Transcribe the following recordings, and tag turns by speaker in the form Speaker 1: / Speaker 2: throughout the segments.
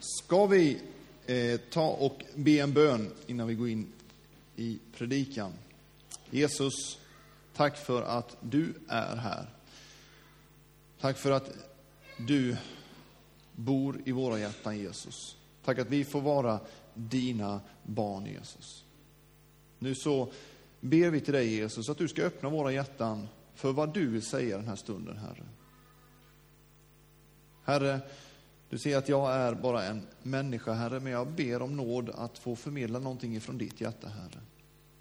Speaker 1: ska vi eh, ta och be en bön innan vi går in i predikan. Jesus, tack för att du är här. Tack för att du bor i våra hjärtan, Jesus. Tack att vi får vara dina barn, Jesus. Nu så ber vi till dig, Jesus, att du ska öppna våra hjärtan för vad du vill säga den här stunden, Herre. Herre, du ser att jag är bara en människa, Herre, men jag ber om nåd att få förmedla någonting ifrån ditt hjärta, Herre.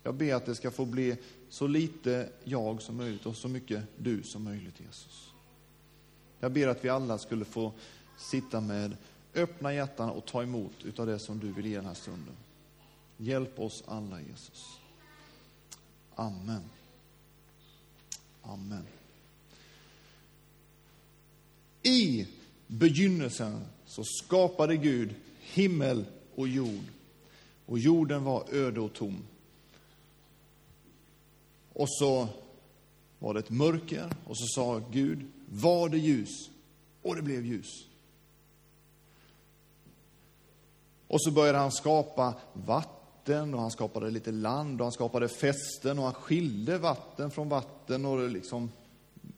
Speaker 1: Jag ber att det ska få bli så lite jag som möjligt och så mycket du som möjligt, Jesus. Jag ber att vi alla skulle få sitta med öppna hjärtan och ta emot utav det som du vill ge den här stunden. Hjälp oss alla, Jesus. Amen. Amen. I begynnelsen så skapade Gud himmel och jord. Och jorden var öde och tom. Och så var det ett mörker och så sa Gud, var det ljus? Och det blev ljus. Och så började han skapa vatten och han skapade lite land och han skapade fästen och han skilde vatten från vatten och det liksom,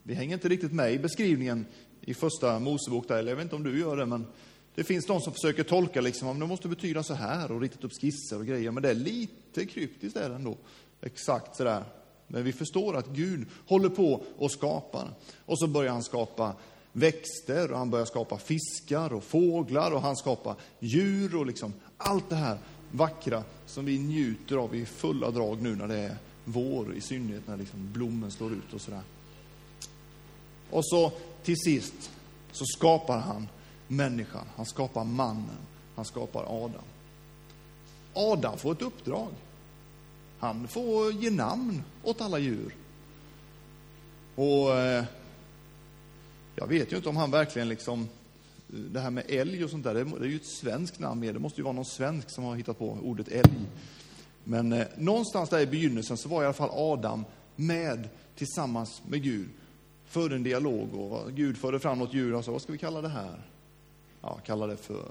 Speaker 1: vi hänger inte riktigt med i beskrivningen i första Mosebok där, eller jag vet inte om du gör det, men det finns de som försöker tolka liksom, om det måste betyda så här och ritat upp skisser och grejer, men det är lite kryptiskt är det ändå. Exakt sådär. Men vi förstår att Gud håller på och skapar. Och så börjar han skapa växter och han börjar skapa fiskar och fåglar och han skapar djur och liksom allt det här vackra som vi njuter av i fulla drag nu när det är vår, i synnerhet när liksom blommen slår ut och sådär. Och så till sist så skapar han människan, han skapar mannen, han skapar Adam. Adam får ett uppdrag. Han får ge namn åt alla djur. Och eh, jag vet ju inte om han verkligen liksom, eh, det här med älg och sånt där, det är ju ett svenskt namn med. Det måste ju vara någon svensk som har hittat på ordet älg. Men eh, någonstans där i begynnelsen så var i alla fall Adam med tillsammans med Gud förde en dialog och Gud förde fram något djur och sa, vad ska vi kalla det här? Ja, kalla det för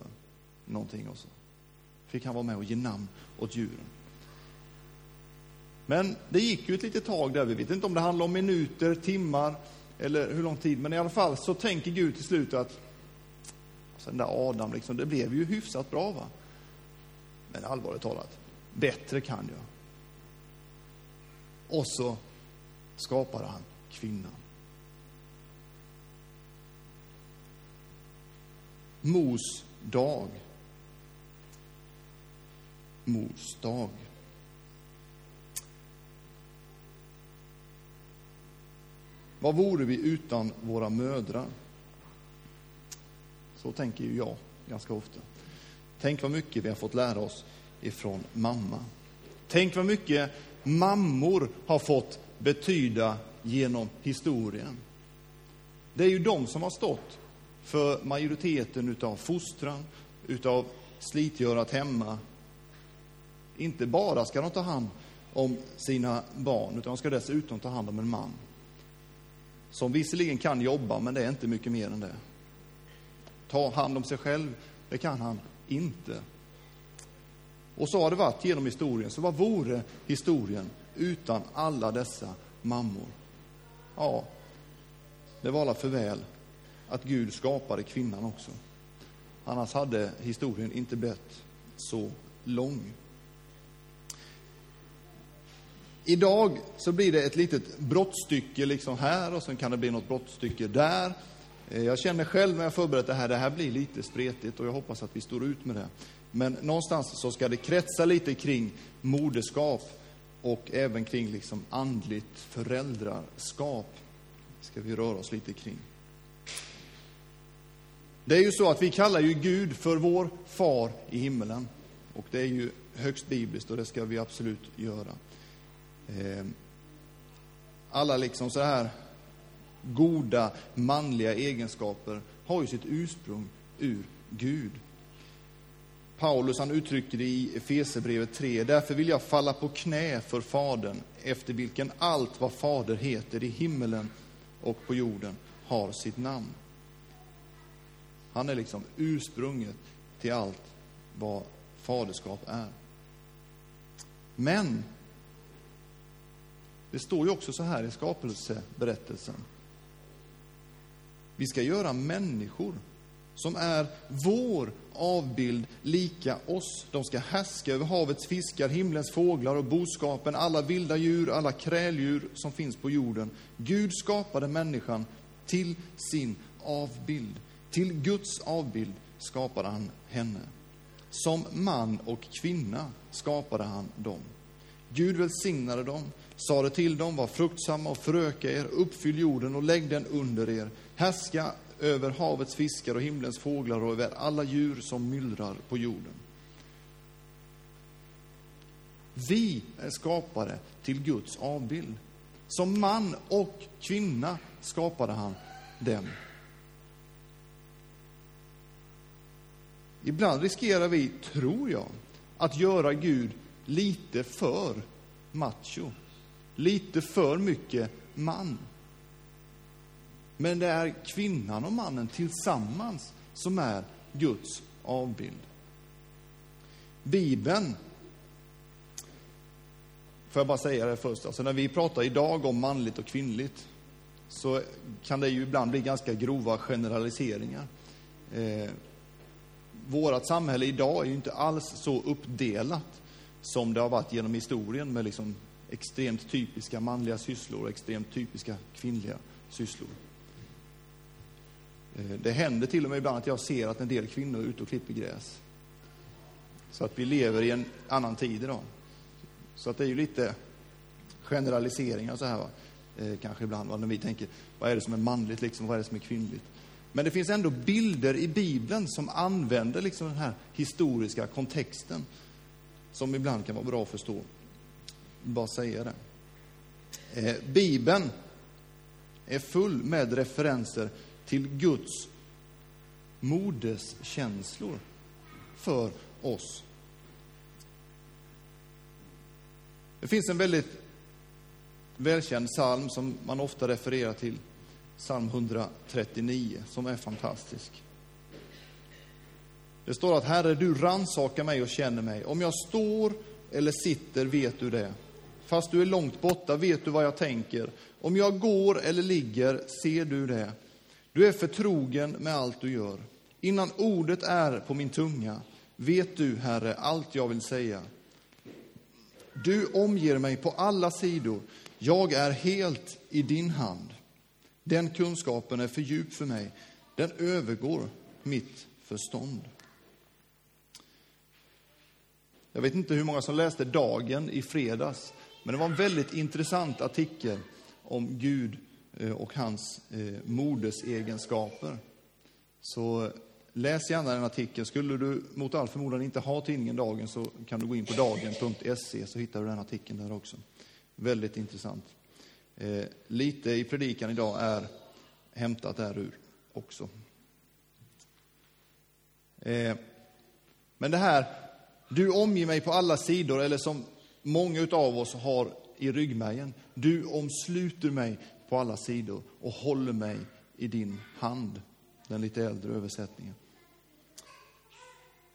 Speaker 1: någonting och så fick han vara med och ge namn åt djuren. Men det gick ju ett litet tag där, vi vet inte om det handlar om minuter, timmar eller hur lång tid, men i alla fall så tänker Gud till slut att den där Adam, liksom, det blev ju hyfsat bra va? Men allvarligt talat, bättre kan jag. Och så skapade han kvinnan. Mos dag. Mos dag. Vad vore vi utan våra mödrar? Så tänker ju jag ganska ofta. Tänk vad mycket vi har fått lära oss ifrån mamma. Tänk vad mycket mammor har fått betyda genom historien. Det är ju de som har stått för majoriteten utav fostran, utav slitgörat hemma. Inte bara ska de ta hand om sina barn, utan de ska dessutom ta hand om en man. Som visserligen kan jobba, men det är inte mycket mer än det. Ta hand om sig själv, det kan han inte. Och så har det varit genom historien. Så vad vore historien utan alla dessa mammor? Ja, det var alla för väl att Gud skapade kvinnan också. Annars hade historien inte blivit så lång. Idag så blir det ett litet brottstycke liksom här och sen kan det bli något brottstycke där. Eh, jag känner själv när jag förberett det här, det här blir lite spretigt och jag hoppas att vi står ut med det. Men någonstans så ska det kretsa lite kring moderskap och även kring liksom andligt föräldraskap. Det Ska vi röra oss lite kring. Det är ju så att vi kallar ju Gud för vår far i himmelen. Och det är ju högst bibliskt och det ska vi absolut göra. Ehm, alla liksom så här goda manliga egenskaper har ju sitt ursprung ur Gud. Paulus han uttrycker det i Efesierbrevet 3. Därför vill jag falla på knä för Fadern, efter vilken allt vad Fader heter i himmelen och på jorden har sitt namn. Han är liksom ursprunget till allt vad faderskap är. Men det står ju också så här i skapelseberättelsen. Vi ska göra människor som är vår avbild lika oss. De ska härska över havets fiskar, himlens fåglar och boskapen, alla vilda djur, alla kräldjur som finns på jorden. Gud skapade människan till sin avbild. Till Guds avbild skapade han henne. Som man och kvinna skapade han dem. Gud välsignade dem, sade till dem, var fruktsamma och föröka er, uppfyll jorden och lägg den under er. Härska över havets fiskar och himlens fåglar och över alla djur som myllrar på jorden. Vi är skapade till Guds avbild. Som man och kvinna skapade han dem. Ibland riskerar vi, tror jag, att göra Gud lite för macho. Lite för mycket man. Men det är kvinnan och mannen tillsammans som är Guds avbild. Bibeln, får jag bara säga det först, alltså när vi pratar idag om manligt och kvinnligt så kan det ju ibland bli ganska grova generaliseringar. Eh, vårt samhälle idag är ju inte alls så uppdelat som det har varit genom historien med liksom extremt typiska manliga sysslor och extremt typiska kvinnliga sysslor. Eh, det händer till och med ibland att jag ser att en del kvinnor är ute och klipper gräs. Så att vi lever i en annan tid idag. Så att det är ju lite generaliseringar så här, va? Eh, kanske ibland, va? när vi tänker, vad är det som är manligt, liksom, vad är det som är kvinnligt? Men det finns ändå bilder i Bibeln som använder liksom den här historiska kontexten, som ibland kan vara bra att förstå. Bara säga det. Eh, Bibeln är full med referenser till Guds moderskänslor för oss. Det finns en väldigt välkänd psalm som man ofta refererar till, psalm 139, som är fantastisk. Det står att Herre, du ransakar mig och känner mig. Om jag står eller sitter vet du det. Fast du är långt borta vet du vad jag tänker. Om jag går eller ligger ser du det. Du är förtrogen med allt du gör. Innan ordet är på min tunga vet du, Herre, allt jag vill säga. Du omger mig på alla sidor. Jag är helt i din hand. Den kunskapen är för djup för mig. Den övergår mitt förstånd. Jag vet inte hur många som läste Dagen i fredags, men det var en väldigt intressant artikel om Gud eh, och hans eh, modersegenskaper. Så läs gärna den artikeln. Skulle du mot all förmodan inte ha tidningen Dagen så kan du gå in på dagen.se så hittar du den artikeln där också. Väldigt intressant. Eh, lite i predikan idag är hämtat därur också. Eh, men det här, du omger mig på alla sidor, eller som många av oss har i ryggmärgen, du omsluter mig på alla sidor och håller mig i din hand. Den lite äldre översättningen.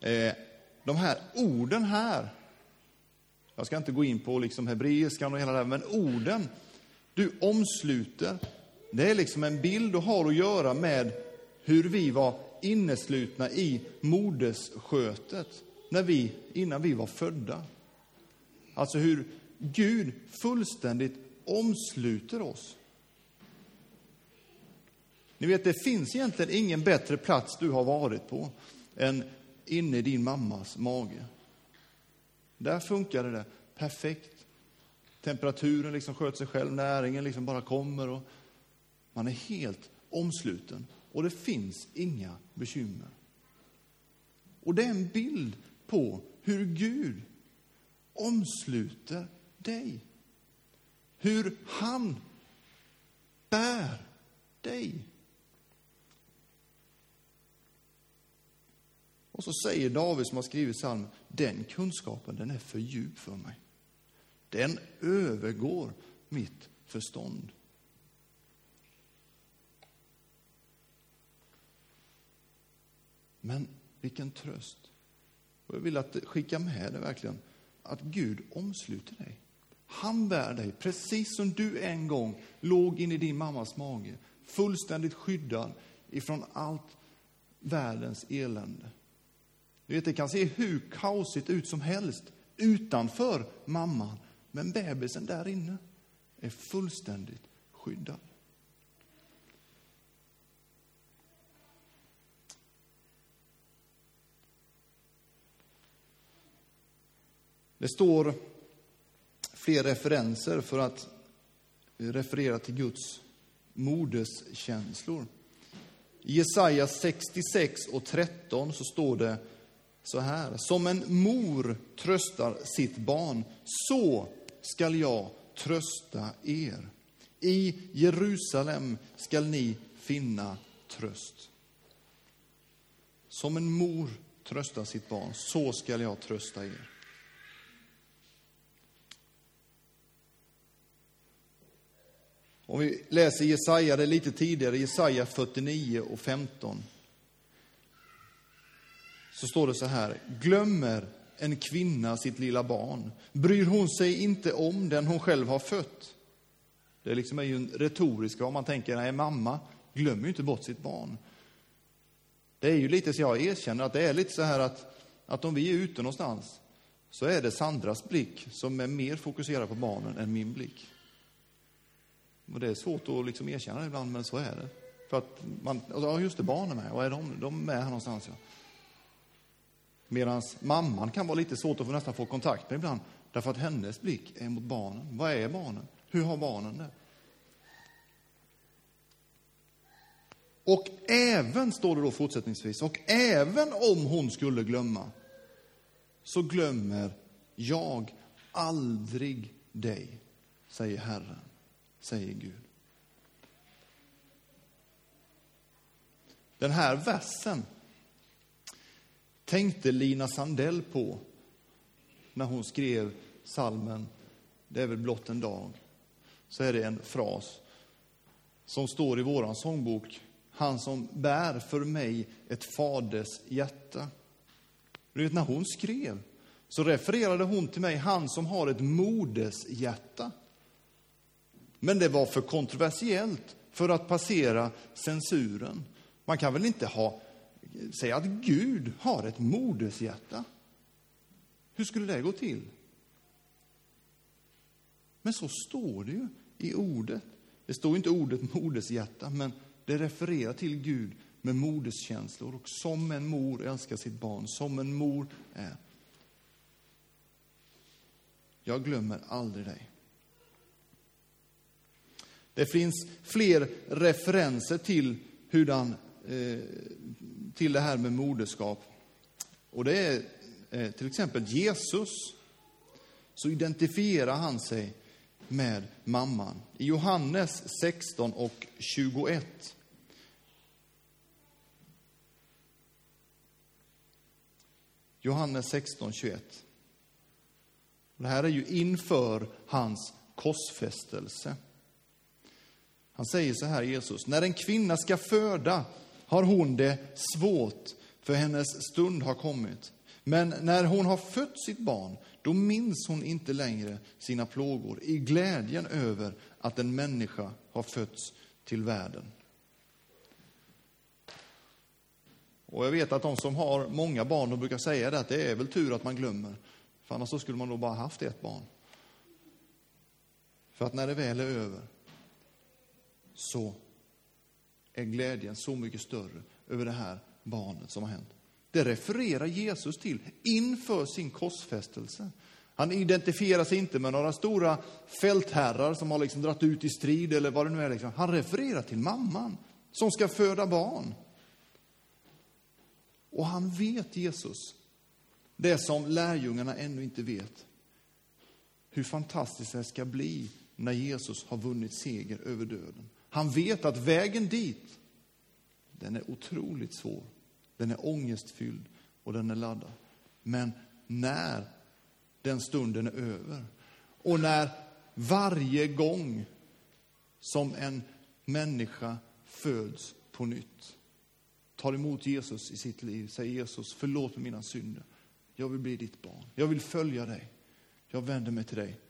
Speaker 1: Eh, de här orden här, jag ska inte gå in på liksom hebreiskan och hela det här, men orden du omsluter, det är liksom en bild och har att göra med hur vi var inneslutna i modersskötet när vi, innan vi var födda. Alltså hur Gud fullständigt omsluter oss. Ni vet, det finns egentligen ingen bättre plats du har varit på än inne i din mammas mage. Där funkade det perfekt. Temperaturen liksom sköter sig själv, näringen liksom bara kommer och man är helt omsluten och det finns inga bekymmer. Och det är en bild på hur Gud omsluter dig. Hur han bär dig. Och så säger David som har skrivit psalmen, den kunskapen den är för djup för mig. Den övergår mitt förstånd. Men Vilken tröst. Och jag vill att skicka med dig verkligen att Gud omsluter dig. Han bär dig precis som du en gång låg in i din mammas mage, fullständigt skyddad ifrån allt världens elände. Du vet, det kan se hur kaosigt ut som helst utanför mamman, men bebisen där inne är fullständigt skyddad. Det står fler referenser för att referera till Guds moderskänslor. I Jesaja 66 och 13 så står det så här. Som en mor tröstar sitt barn, så skall jag trösta er. I Jerusalem skall ni finna tröst. Som en mor tröstar sitt barn, så skall jag trösta er. Om vi läser Jesaja, det lite tidigare, Jesaja 49 och 15. Så står det så här, glömmer en kvinna sitt lilla barn? Bryr hon sig inte om den hon själv har fött? Det liksom är ju en retorisk, om man tänker, nej mamma glömmer ju inte bort sitt barn. Det är ju lite så jag erkänner att det är lite så här att, att om vi är ute någonstans så är det Sandras blick som är mer fokuserad på barnen än min blick. Och det är svårt att liksom erkänna det ibland, men så är det. För att man, ja just det, barnen med, och är de, de är här någonstans ja. Medan mamman kan vara lite svårt att få, nästan få kontakt med ibland, därför att hennes blick är mot barnen. Vad är barnen? Hur har barnen det? Och även, står det då fortsättningsvis, och även om hon skulle glömma, så glömmer jag aldrig dig, säger Herren säger Gud. Den här versen tänkte Lina Sandell på när hon skrev salmen Det är väl blott en dag. Så är det en fras som står i vår sångbok. Han som bär för mig ett faders hjärta. Du vet, när hon skrev så refererade hon till mig, han som har ett moders hjärta. Men det var för kontroversiellt för att passera censuren. Man kan väl inte ha, säga att Gud har ett modershjärta? Hur skulle det gå till? Men så står det ju i ordet. Det står inte ordet modershjärta, men det refererar till Gud med moderskänslor och som en mor älskar sitt barn, som en mor är. Jag glömmer aldrig dig. Det finns fler referenser till, hurdan, Eh, till det här med moderskap. Och det är eh, till exempel Jesus. Så identifierar han sig med mamman. I Johannes 16 och 21. Johannes 16, 21. Det här är ju inför hans korsfästelse. Han säger så här, Jesus, när en kvinna ska föda har hon det svårt, för hennes stund har kommit. Men när hon har fött sitt barn, då minns hon inte längre sina plågor i glädjen över att en människa har fötts till världen. Och jag vet att de som har många barn, de brukar säga det, att det är väl tur att man glömmer. För annars så skulle man då bara haft ett barn. För att när det väl är över, så är glädjen så mycket större över det här barnet som har hänt. Det refererar Jesus till inför sin korsfästelse. Han identifierar sig inte med några stora fältherrar som har liksom dratt ut i strid eller vad det nu är. Liksom. Han refererar till mamman som ska föda barn. Och han vet, Jesus, det som lärjungarna ännu inte vet. Hur fantastiskt det ska bli när Jesus har vunnit seger över döden. Han vet att vägen dit, den är otroligt svår. Den är ångestfylld och den är laddad. Men när den stunden är över och när varje gång som en människa föds på nytt tar emot Jesus i sitt liv, säger Jesus, förlåt mina synder. Jag vill bli ditt barn. Jag vill följa dig. Jag vänder mig till dig.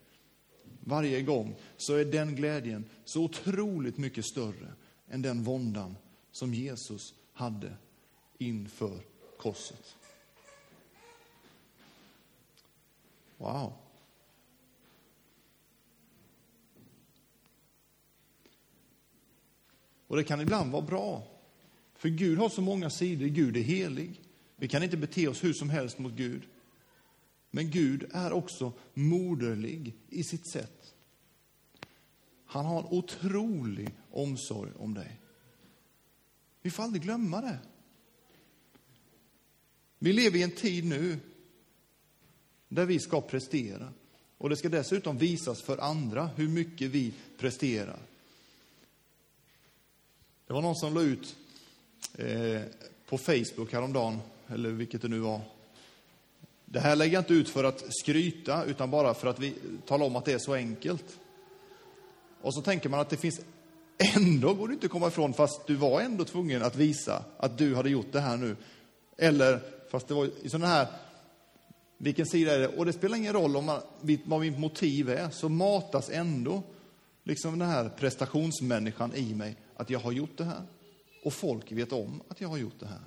Speaker 1: Varje gång så är den glädjen så otroligt mycket större än den våndan som Jesus hade inför korset. Wow. Och det kan ibland vara bra. För Gud har så många sidor. Gud är helig. Vi kan inte bete oss hur som helst mot Gud. Men Gud är också moderlig i sitt sätt. Han har en otrolig omsorg om dig. Vi får aldrig glömma det. Vi lever i en tid nu där vi ska prestera. Och det ska dessutom visas för andra hur mycket vi presterar. Det var någon som la ut eh, på Facebook häromdagen, eller vilket det nu var. Det här lägger jag inte ut för att skryta, utan bara för att vi talar om att det är så enkelt. Och så tänker man att det finns, ändå går det inte att komma ifrån, fast du var ändå tvungen att visa att du hade gjort det här nu. Eller, fast det var i sådana här, vilken sida är det? Och det spelar ingen roll om man, vad mitt motiv är, så matas ändå liksom den här prestationsmänniskan i mig att jag har gjort det här. Och folk vet om att jag har gjort det här.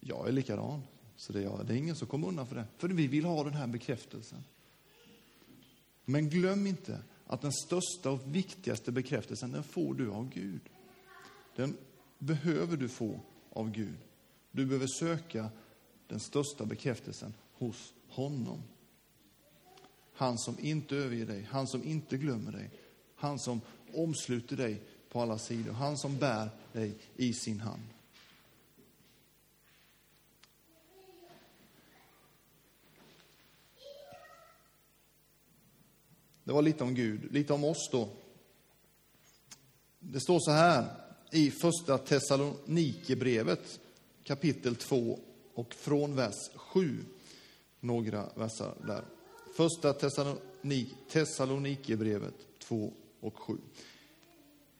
Speaker 1: Jag är likadan. Så det är, det är ingen som kommer undan för det. För vi vill ha den här bekräftelsen. Men glöm inte att den största och viktigaste bekräftelsen, den får du av Gud. Den behöver du få av Gud. Du behöver söka den största bekräftelsen hos honom. Han som inte överger dig, han som inte glömmer dig, han som omsluter dig på alla sidor, han som bär dig i sin hand. Det var lite om Gud, lite om oss då. Det står så här i första Thessalonikerbrevet kapitel 2 och från vers 7. Några versar där. Första Thessalonikerbrevet 2 och 7.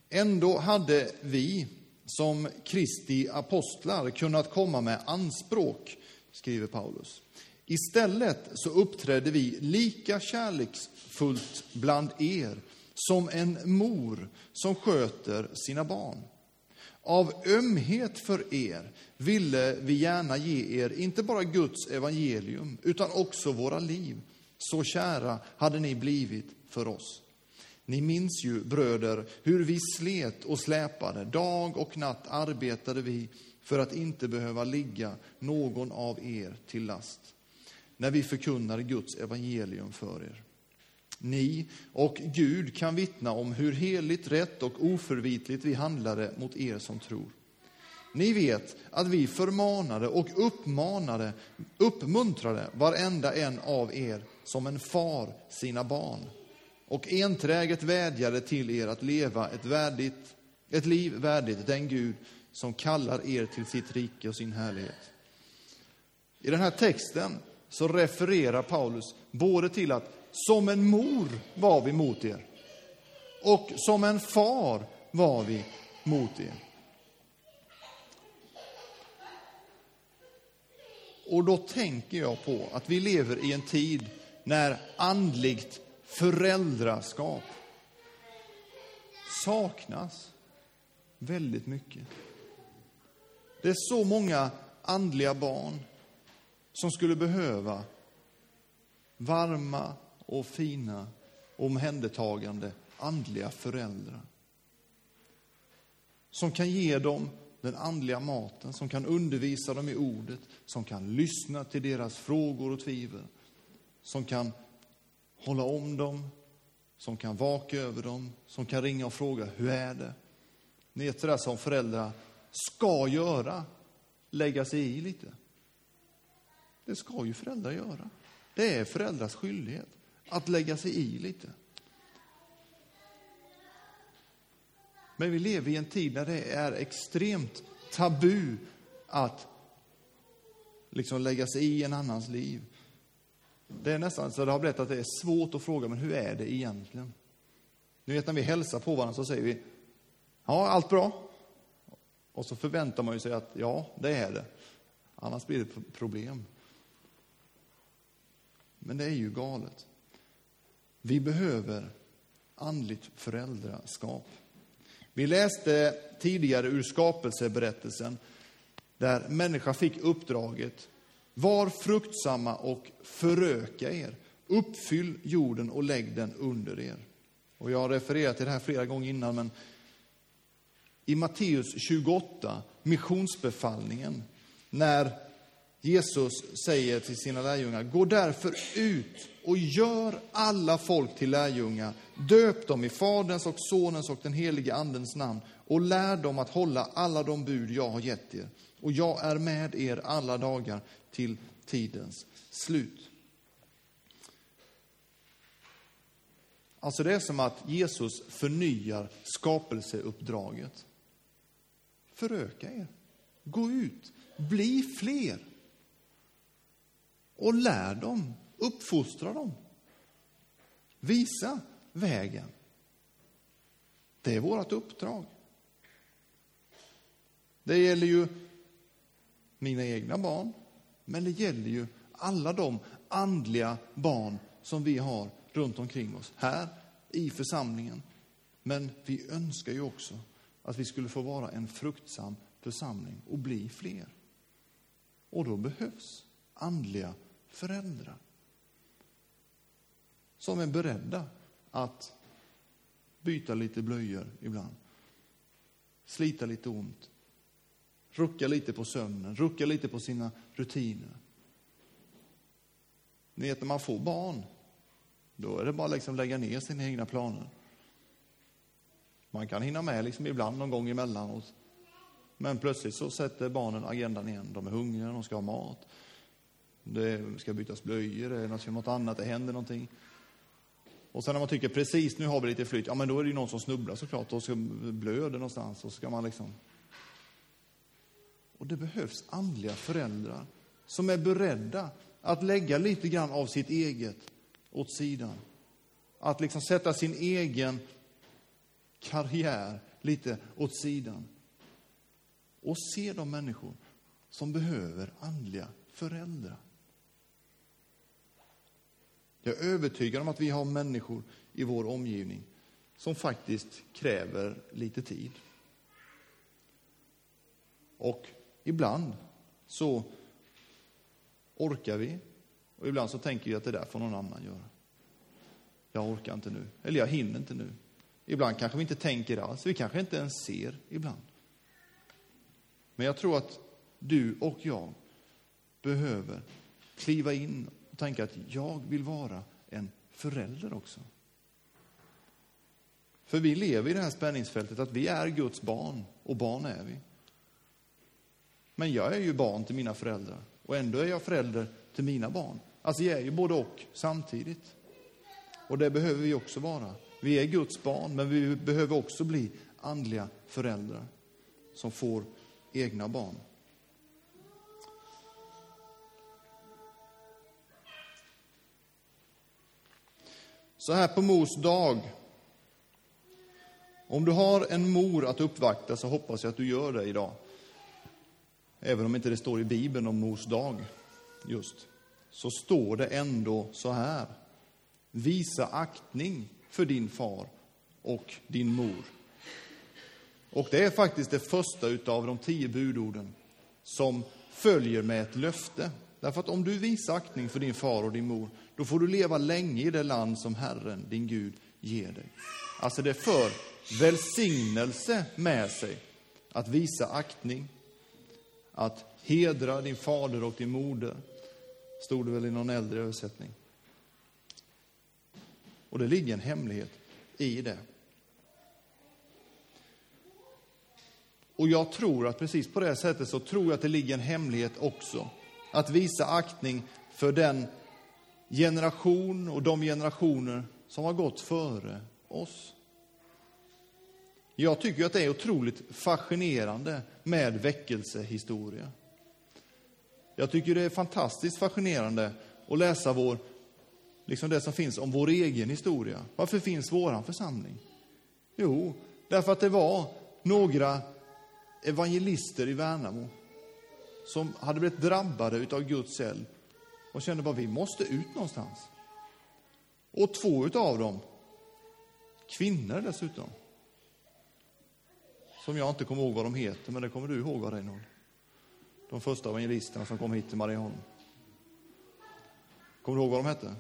Speaker 1: Ändå hade vi som Kristi apostlar kunnat komma med anspråk, skriver Paulus. Istället så uppträdde vi lika kärleksfullt bland er som en mor som sköter sina barn. Av ömhet för er ville vi gärna ge er inte bara Guds evangelium utan också våra liv. Så kära hade ni blivit för oss. Ni minns ju, bröder, hur vi slet och släpade. Dag och natt arbetade vi för att inte behöva ligga någon av er till last när vi förkunnar Guds evangelium för er. Ni och Gud kan vittna om hur heligt, rätt och oförvitligt vi handlade mot er som tror. Ni vet att vi förmanade och uppmanade, uppmuntrade varenda en av er som en far sina barn och enträget vädjade till er att leva ett, värdigt, ett liv värdigt den Gud som kallar er till sitt rike och sin härlighet. I den här texten så refererar Paulus både till att som en mor var vi mot er och som en far var vi mot er. Och då tänker jag på att vi lever i en tid när andligt föräldraskap saknas väldigt mycket. Det är så många andliga barn som skulle behöva varma och fina omhändertagande andliga föräldrar. Som kan ge dem den andliga maten, som kan undervisa dem i ordet, som kan lyssna till deras frågor och tvivel, som kan hålla om dem, som kan vaka över dem, som kan ringa och fråga hur är det? Ni vet det där som föräldrar ska göra, lägga sig i lite. Det ska ju föräldrar göra. Det är föräldrars skyldighet att lägga sig i lite. Men vi lever i en tid när det är extremt tabu att liksom lägga sig i en annans liv. Det är nästan så det har blivit att det är svårt att fråga, men hur är det egentligen? Ni vet när vi hälsar på varandra så säger vi, ja, allt bra. Och så förväntar man ju sig att ja, det är det. Annars blir det problem. Men det är ju galet. Vi behöver andligt föräldraskap. Vi läste tidigare ur skapelseberättelsen där människan fick uppdraget var fruktsamma och föröka er. Uppfyll jorden och lägg den under er. Och jag har refererat till det här flera gånger innan, men i Matteus 28, missionsbefallningen, när Jesus säger till sina lärjungar, gå därför ut och gör alla folk till lärjungar. Döp dem i Faderns och Sonens och den helige Andens namn och lär dem att hålla alla de bud jag har gett er. Och jag är med er alla dagar till tidens slut. Alltså det är som att Jesus förnyar skapelseuppdraget. Föröka er. Gå ut. Bli fler. Och lär dem. Uppfostra dem. Visa vägen. Det är vårt uppdrag. Det gäller ju mina egna barn, men det gäller ju alla de andliga barn som vi har runt omkring oss, här i församlingen. Men vi önskar ju också att vi skulle få vara en fruktsam församling och bli fler. Och då behövs andliga föräldrar som är beredda att byta lite blöjor ibland, slita lite ont, rucka lite på sömnen, rucka lite på sina rutiner. Ni vet när man får barn, då är det bara liksom att liksom lägga ner sina egna planer. Man kan hinna med liksom ibland någon gång emellanåt. Men plötsligt så sätter barnen agendan igen. De är hungriga, de ska ha mat. Det ska bytas blöjor, eller något annat, det händer någonting. Och sen när man tycker precis nu har vi lite flyt, ja men då är det ju någon som snubblar såklart och så blöder någonstans och ska man liksom. Och det behövs andliga föräldrar som är beredda att lägga lite grann av sitt eget åt sidan. Att liksom sätta sin egen karriär lite åt sidan. Och se de människor som behöver andliga föräldrar. Jag är övertygad om att vi har människor i vår omgivning som faktiskt kräver lite tid. Och ibland så orkar vi och ibland så tänker vi att det där får någon annan göra. Jag orkar inte nu, eller jag hinner inte nu. Ibland kanske vi inte tänker alls, vi kanske inte ens ser ibland. Men jag tror att du och jag behöver kliva in och tänka att jag vill vara en förälder också. För vi lever i det här spänningsfältet att vi är Guds barn, och barn är vi. Men jag är ju barn till mina föräldrar, och ändå är jag förälder till mina barn. Alltså jag är ju både och samtidigt. Och det behöver vi också vara. Vi är Guds barn, men vi behöver också bli andliga föräldrar som får egna barn. Så här på mors dag. Om du har en mor att uppvakta så hoppas jag att du gör det idag. Även om inte det står i Bibeln om mors dag just, så står det ändå så här. Visa aktning för din far och din mor. Och det är faktiskt det första av de tio budorden som följer med ett löfte. Därför att om du visar aktning för din far och din mor, då får du leva länge i det land som Herren, din Gud, ger dig. Alltså det för välsignelse med sig att visa aktning, att hedra din fader och din moder, stod det väl i någon äldre översättning. Och det ligger en hemlighet i det. Och jag tror att precis på det sättet så tror jag att det ligger en hemlighet också. Att visa aktning för den generation och de generationer som har gått före oss. Jag tycker att det är otroligt fascinerande med väckelsehistoria. Jag tycker det är fantastiskt fascinerande att läsa vår, liksom det som finns om vår egen historia. Varför finns våran församling? Jo, därför att det var några evangelister i Värnamo som hade blivit drabbade av Guds eld och kände bara vi måste ut någonstans. Och två av dem, kvinnor dessutom, som jag inte kommer ihåg vad de heter, men det kommer du ihåg, Reinhold. De första evangelisterna som kom hit till Marieholm. Kommer du ihåg vad de hette?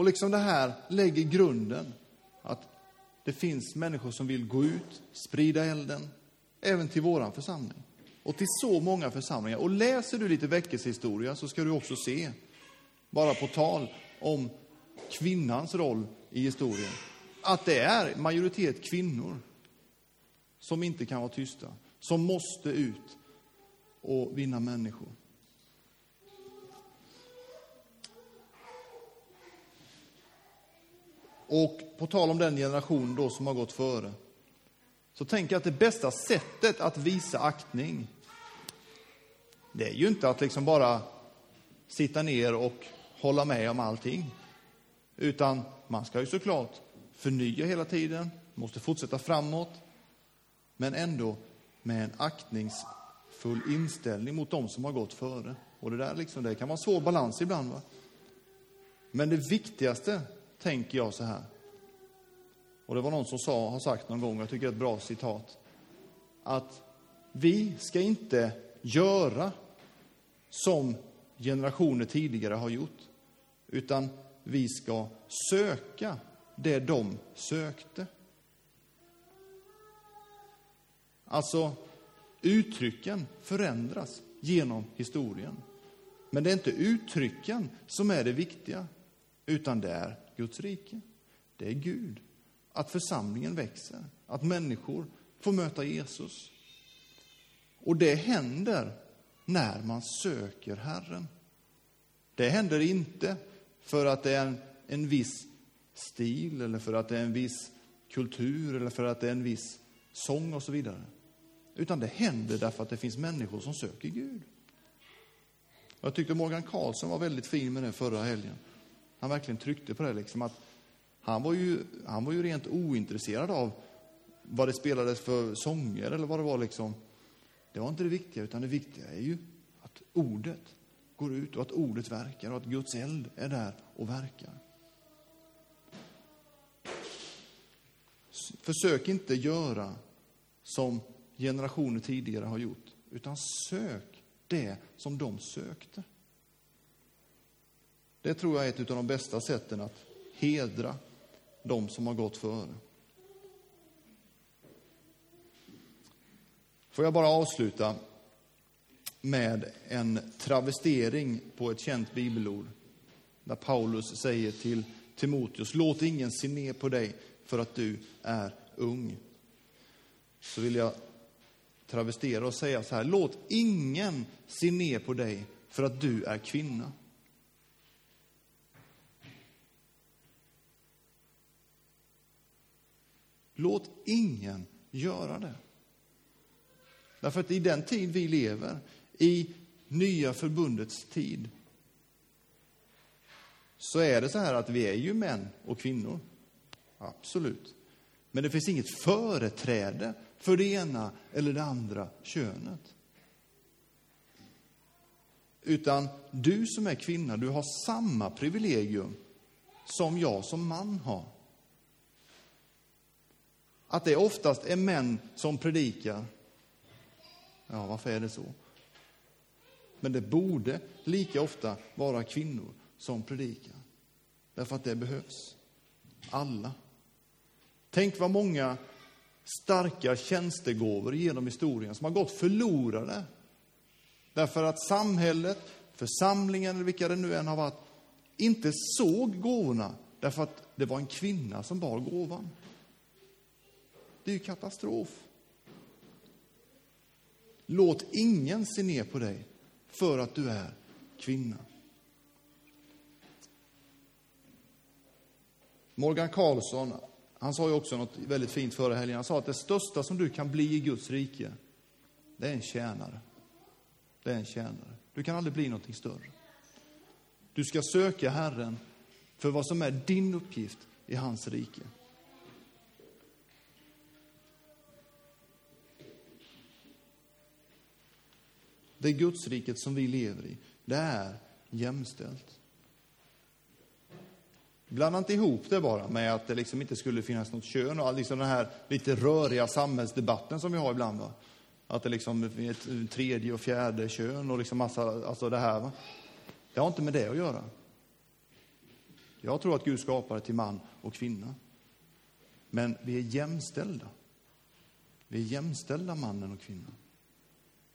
Speaker 1: Och liksom det här lägger grunden att det finns människor som vill gå ut, sprida elden, även till våran församling. Och till så många församlingar. Och läser du lite väckelsehistoria så ska du också se, bara på tal om kvinnans roll i historien, att det är majoritet kvinnor som inte kan vara tysta, som måste ut och vinna människor. Och på tal om den generation då som har gått före, så tänker jag att det bästa sättet att visa aktning, det är ju inte att liksom bara sitta ner och hålla med om allting. Utan man ska ju såklart förnya hela tiden, måste fortsätta framåt, men ändå med en aktningsfull inställning mot dem som har gått före. Och det där liksom, det kan vara en svår balans ibland. Va? Men det viktigaste tänker jag så här. Och det var någon som sa, har sagt någon gång, jag tycker det är ett bra citat, att vi ska inte göra som generationer tidigare har gjort, utan vi ska söka det de sökte. Alltså, uttrycken förändras genom historien. Men det är inte uttrycken som är det viktiga, utan det är Guds rike. Det är Gud. Att församlingen växer, att människor får möta Jesus. Och det händer när man söker Herren. Det händer inte för att det är en, en viss stil eller för att det är en viss kultur eller för att det är en viss sång och så vidare. Utan det händer därför att det finns människor som söker Gud. Jag tyckte Morgan Karlsson var väldigt fin med det förra helgen han verkligen tryckte på det. Liksom, att han, var ju, han var ju rent ointresserad av vad det spelades för sånger eller vad det var. Liksom. Det var inte det viktiga, utan det viktiga är ju att ordet går ut och att ordet verkar och att Guds eld är där och verkar. Försök inte göra som generationer tidigare har gjort, utan sök det som de sökte. Det tror jag är ett av de bästa sätten att hedra de som har gått före. Får jag bara avsluta med en travestering på ett känt bibelord. Där Paulus säger till Timoteus, låt ingen se ner på dig för att du är ung. Så vill jag travestera och säga så här, låt ingen se ner på dig för att du är kvinna. Låt ingen göra det. Därför att i den tid vi lever, i nya förbundets tid, så är det så här att vi är ju män och kvinnor. Absolut. Men det finns inget företräde för det ena eller det andra könet. Utan du som är kvinna, du har samma privilegium som jag som man har att det oftast är män som predikar. Ja, varför är det så? Men det borde lika ofta vara kvinnor som predikar. Därför att det behövs. Alla. Tänk vad många starka tjänstegåvor genom historien som har gått förlorade. Därför att samhället, församlingen eller vilka det nu än har varit, inte såg gåvorna därför att det var en kvinna som bar gåvan. Det är ju katastrof. Låt ingen se ner på dig för att du är kvinna. Morgan Karlsson, han sa ju också något väldigt fint förra helgen. Han sa att det största som du kan bli i Guds rike, det är en tjänare. Det är en tjänare. Du kan aldrig bli någonting större. Du ska söka Herren för vad som är din uppgift i hans rike. Det Gudsriket som vi lever i, det är jämställt. Blanda inte ihop det bara med att det liksom inte skulle finnas något kön och liksom den här lite röriga samhällsdebatten som vi har ibland. Va? Att det liksom är ett tredje och fjärde kön och liksom massa, alltså det här. Va? Det har inte med det att göra. Jag tror att Gud skapade till man och kvinna. Men vi är jämställda. Vi är jämställda, mannen och kvinnan.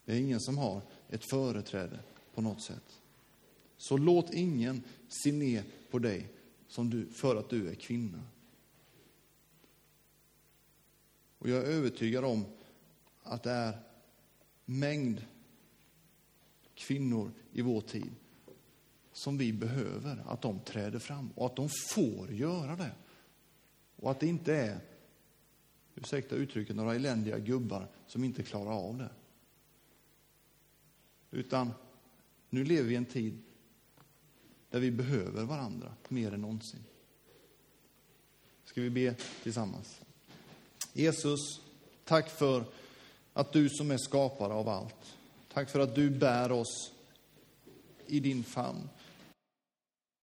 Speaker 1: Det är ingen som har ett företräde på något sätt. Så låt ingen se ner på dig som du, för att du är kvinna. Och jag är övertygad om att det är mängd kvinnor i vår tid som vi behöver, att de träder fram och att de får göra det. Och att det inte är, ursäkta uttrycket, några eländiga gubbar som inte klarar av det. Utan nu lever vi i en tid där vi behöver varandra mer än någonsin. Ska vi be tillsammans? Jesus, tack för att du som är skapare av allt. Tack för att du bär oss i din famn.